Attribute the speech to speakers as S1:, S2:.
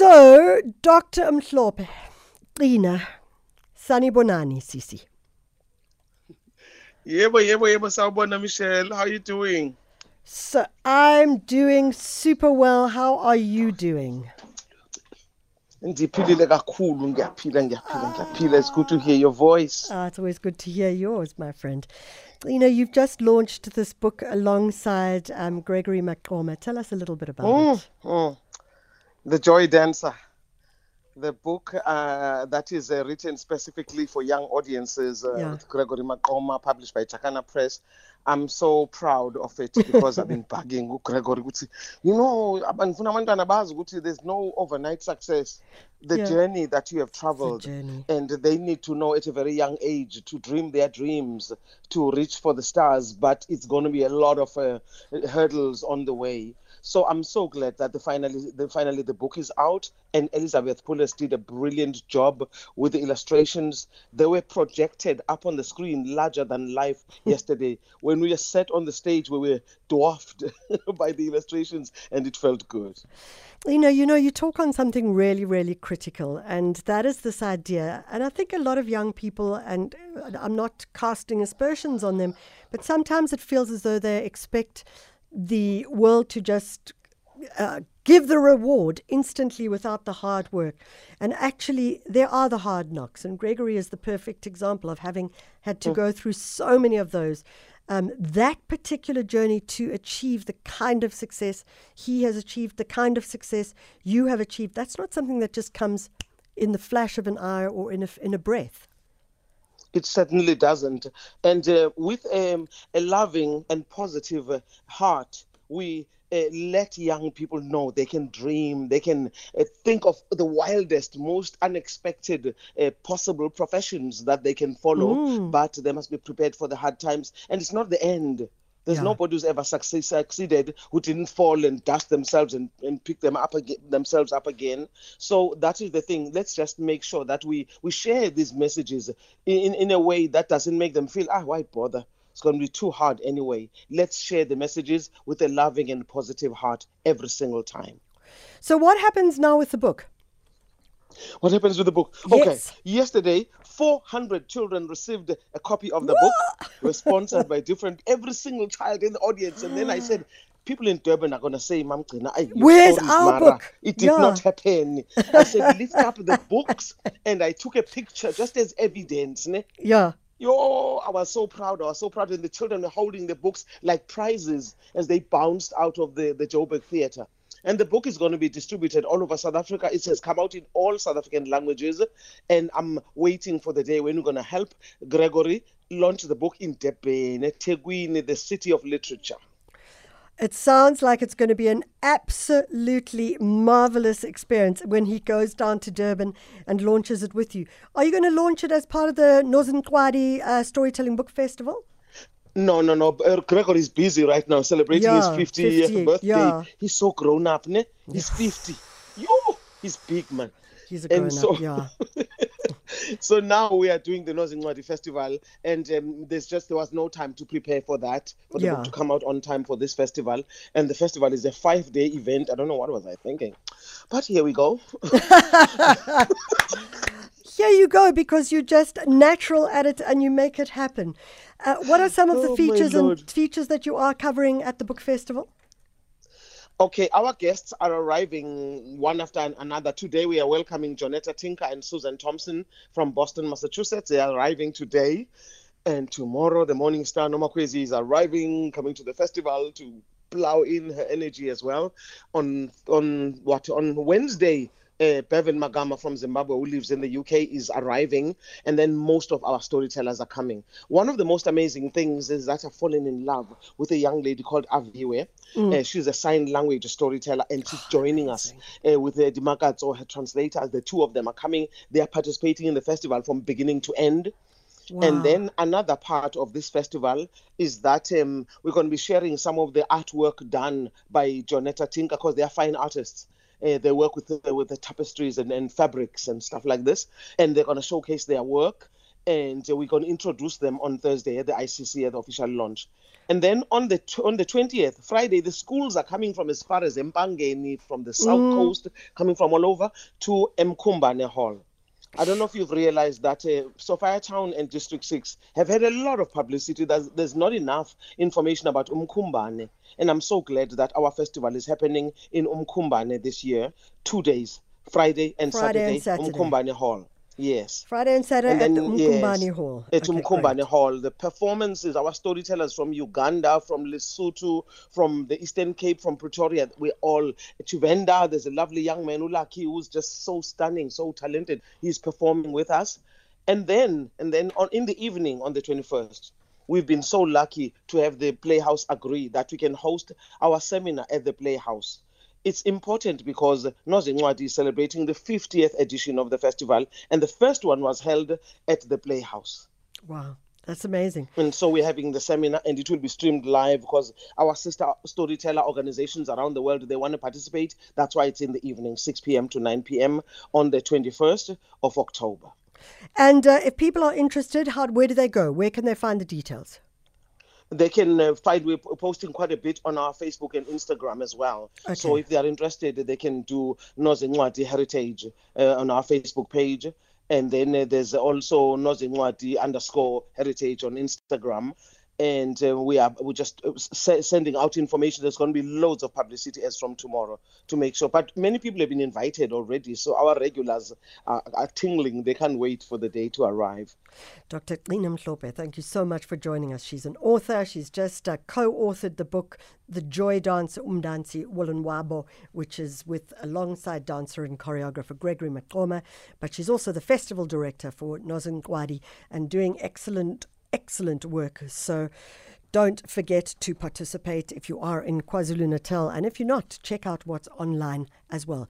S1: So, Dr. Mhlophe, Gcina, Sanibonani, Sisi.
S2: Yebo, yebo, yebo, sawubona Michelle. How are you doing?
S1: So, I'm doing super well. How are you doing?
S2: Ndiphilile kakhulu, ngiyaphila, ngiyaphila, ngiyaphila. It's good to hear your voice.
S1: Ah, it's always good to hear yours, my friend. You know, you've just launched this book alongside um, Gregory Maqoma. Tell us a little bit about
S2: Mm,
S1: it.
S2: mm. The Joy Dancer. The book uh, that is uh, written specifically for young audiences, uh,
S1: Yeah.
S2: with Gregory Maqoma, published by Chakana Press. I'm so proud of it because I've been bugging Gregory. You know, abantu- ngifuna abantwana bazi ukuthi there's no overnight success. The
S1: Yeah.
S2: journey that you have traveled and they need to know at a very young age to dream their dreams to reach for the stars but it's going to be a lot of uh, hurdles on the way so i'm so glad that the finally the finally the book is out and elizabeth pulis did a brilliant job with the illustrations. They were projected up on the screen larger than life yesterday. When we sat on the stage we were dwarfed by the illustrations and it felt good.
S1: You know, you know, you talk on something really, really critical, and that is this idea. And I think a lot of young people, and I'm not casting aspersions on them, but sometimes it feels as though they expect the world to just uh, give the reward instantly without the hard work. And actually, there are the hard knocks. And Gregory is the perfect example of having had to go through so many of those. Um, that particular journey to achieve the kind of success he has achieved, the kind of success you have achieved, that's not something that just comes in the flash of an eye or in a, in a breath.
S2: It certainly doesn't. And uh, with um, a loving and positive uh, heart, we uh, let young people know they can dream, they can uh, think of the wildest, most unexpected uh, possible professions that they can follow, but they must be prepared for the hard times. And it's not the end. There's
S1: Yeah.
S2: nobody who's ever succeed, succeeded who didn't fall and dust themselves and, and pick them up again, themselves up again. So that is the thing. Let's just make sure that we, we share these messages in, in a way that doesn't make them feel, ah, why bother? It's going to be too hard anyway. Let's share the messages with a loving and positive heart every single time.
S1: So, what happens now with the book?
S2: What happens with the book? Okay.
S1: Yes.
S2: Yesterday, 400 children received a copy of the book. Were sponsored by different, every single child in the audience. And then I said, people in Durban are going to say, Mam your
S1: Where's our
S2: Mara.
S1: book?
S2: It did
S1: Yeah.
S2: not happen. I said, lift up the books. And I took a picture just as evidence. Ne?
S1: Yeah.
S2: Yo, I was so proud. I was so proud. And the children were holding the books like prizes as they bounced out of the, the Joburg Theatre. And the book is going to be distributed all over South Africa. It has come out in all South African languages. And I'm waiting for the day when we're going to help Gregory launch the book in Durban, eThekwini, the city of literature.
S1: It sounds like it's going to be an absolutely marvelous experience when he goes down to Durban and launches it with you. Are you going to launch it as part of the Nozincwadi uh, Storytelling Book Festival?
S2: No, no, no. Uh, Gregory is busy right now celebrating
S1: Yeah,
S2: his 50th
S1: 50,
S2: birthday.
S1: yeah.
S2: He's so grown up, ne? He's 50. Yo, he's big, man.
S1: He's a grown
S2: And
S1: up,
S2: so-
S1: yeah.
S2: so now we are doing the Nozincwadi Festival, and um, there's just there was no time to prepare for that for the
S1: Yeah.
S2: book to come out on time for this festival. And the festival is a five-day event. I don't know what was I thinking, but here we go.
S1: Here you go, because you're just natural at it and you make it happen. Uh, what are some of
S2: Oh,
S1: the
S2: my
S1: features and features that you are covering at the book festival?
S2: Okay, our guests are arriving one after another. Today we are welcoming Jonetta Tinker and Susan Thompson from Boston, Massachusetts. They are arriving today. And tomorrow, the Morning Star Nomakwezi is arriving, coming to the festival to plow in her energy as well. On on what on Wednesday, uh, Bevan Magama from Zimbabwe, who lives in the UK, is arriving, and then most of our storytellers are coming. One of the most amazing things is that I've fallen in love with a young lady called Aviwe. Uh, she's a sign language storyteller, and she's joining us uh, with the Dimakats or her translators. The two of them are coming. They are participating in the festival from beginning to end.
S1: Wow.
S2: And then another part of this festival is that um, we're going to be sharing some of the artwork done by Jonetta Tinker because they are fine artists. Uh, they work with the, with the tapestries and, and fabrics and stuff like this, and they're going to showcase their work. and we're going to introduce them on Thursday at the ICC at the official launch. And then on the on the 20th, Friday, the schools are coming from as far as Empangeni, from the south
S1: Mm.
S2: coast, coming from all over to Mkumbane Hall. I don't know if you've realized that uh, Sophiatown and District 6 have had a lot of publicity. There's, there's not enough information about Umkumbane. And I'm so glad that our festival is happening in Umkumbane this year, two days, Friday and
S1: Friday and
S2: Saturday,
S1: Saturday.
S2: Umkumbane Hall. Yes.
S1: Friday and Saturday
S2: And
S1: at the
S2: then, yes,
S1: Hall.
S2: At
S1: Okay,
S2: Umkumbane
S1: great.
S2: Hall. The performances, our storytellers from Uganda, from Lesotho, from the Eastern Cape, from Pretoria, we're all Chuvenda. There's a lovely young man, Ulaki, who's just so stunning, so talented. He's performing with us. And then, and then on in the evening on the 21st, we've been so lucky to have the Playhouse agree that we can host our seminar at the Playhouse. It's important because Nozincwadi is celebrating the 50th edition of the festival, and the first one was held at the Playhouse.
S1: Wow, that's amazing.
S2: And so we're having the seminar, and it will be streamed live because our sister storyteller organizations around the world they want to participate. That's why it's in the evening, 6 p.m. to 9 p.m. on the 21st of October.
S1: And uh, if people are interested, how where do they go? Where can they find the details?
S2: They can uh, find we're posting quite a bit on our Facebook and Instagram as well. So if they are interested, they can do Nozincwadi Heritage uh, on our Facebook page. And then uh, there's also Nozincwadi underscore heritage on Instagram. And uh, we are we're just uh, sending out information. There's going to be loads of publicity as from tomorrow to make sure. But many people have been invited already, so our regulars are, are tingling. They can't wait for the day to arrive.
S1: Dr. Gcina Mhlophe, thank you so much for joining us. She's an author. She's just uh, co-authored the book The Joy Dancer Umdansi Wolanwabo, which is with alongside dancer and choreographer Gregory Maqoma. But she's also the festival director for Nozincwadi and doing excellent, excellent work. So don't forget to participate if you are in KwaZulu-Natal. And if you're not, check out what's online as well.